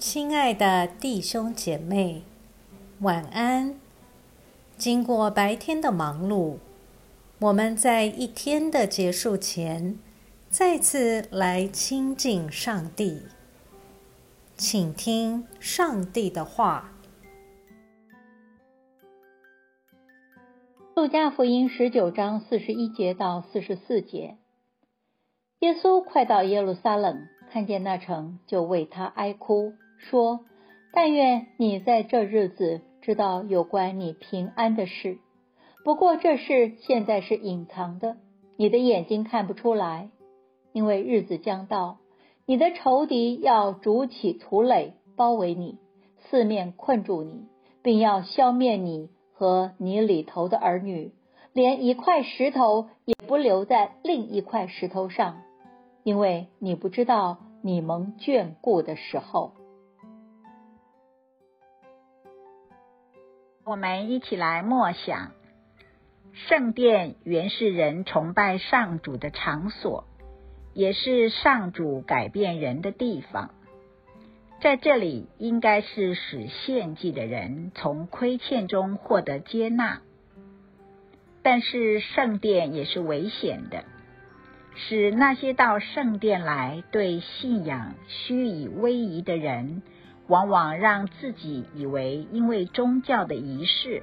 亲爱的弟兄姐妹，晚安。经过白天的忙碌，我们在一天的结束前，再次来亲近上帝，请听上帝的话。路加福音十九章四十一节到四十四节，耶稣快到耶路撒冷，看见那城，就为他哀哭，说：“但愿你在这日子知道有关你平安的事。不过这事现在是隐藏的，你的眼睛看不出来，因为日子将到，你的仇敌要筑起土垒，包围你，四面困住你，并要消灭你。”和你里头的儿女，连一块石头也不留在另一块石头上，因为你不知道你蒙眷顾的时候。我们一起来默想：圣殿原是人崇拜上主的场所，也是上主改变人的地方。在这里，应该是使献祭的人从亏欠中获得接纳。但是圣殿也是危险的，使那些到圣殿来对信仰虚以威仪的人，往往让自己以为因为宗教的仪式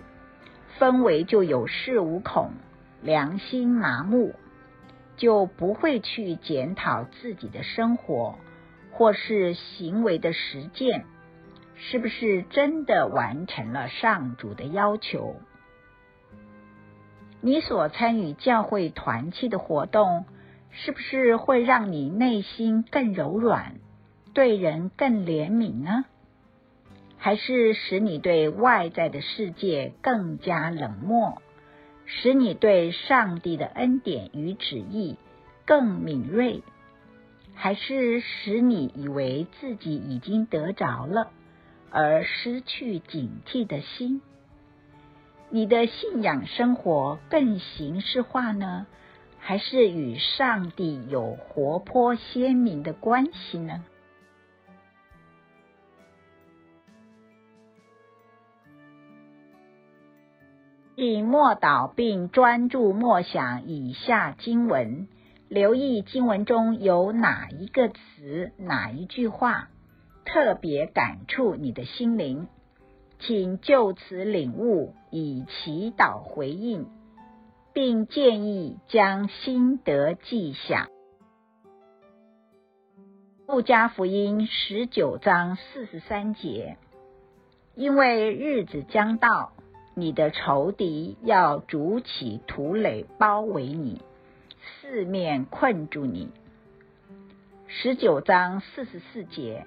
氛围就有恃无恐，良心麻木，就不会去检讨自己的生活。或是行为的实践，是不是真的完成了上主的要求？你所参与教会团契的活动，是不是会让你内心更柔软，对人更怜悯呢？还是使你对外在的世界更加冷漠，使你对上帝的恩典与旨意更敏锐？还是使你以为自己已经得着了，而失去警惕的心？你的信仰生活更形式化呢，还是与上帝有活泼鲜明的关系呢？以默祷并专注默想以下经文。留意经文中有哪一个词、哪一句话特别感触你的心灵，请就此领悟，以祈祷回应，并建议将心得记下。路加福音十九章四十三节，因为日子将到，你的仇敌要筑起土垒包围你。四面困住你，十九章四十四节，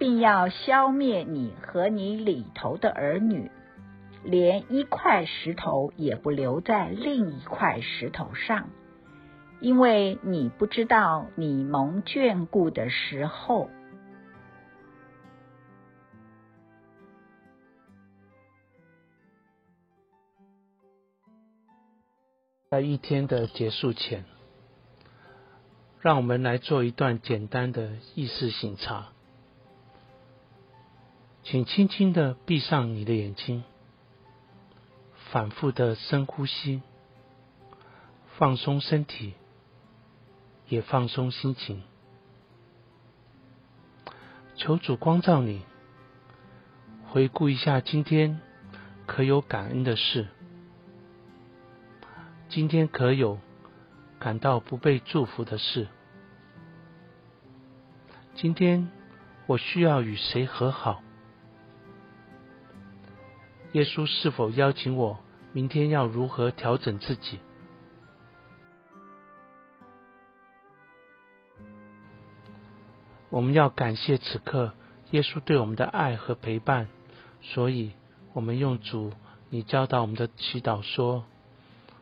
并要消灭你和你里头的儿女，连一块石头也不留在另一块石头上，因为你不知道你蒙眷顾的时候。在一天的结束前，让我们来做一段简单的意识醒察。请轻轻的闭上你的眼睛，反复的深呼吸，放松身体，也放松心情。求主光照你，回顾一下今天可有感恩的事。今天可有感到不被祝福的事？今天我需要与谁和好？耶稣是否邀请我明天要如何调整自己？我们要感谢此刻耶稣对我们的爱和陪伴，所以我们用主你教导我们的祈祷说。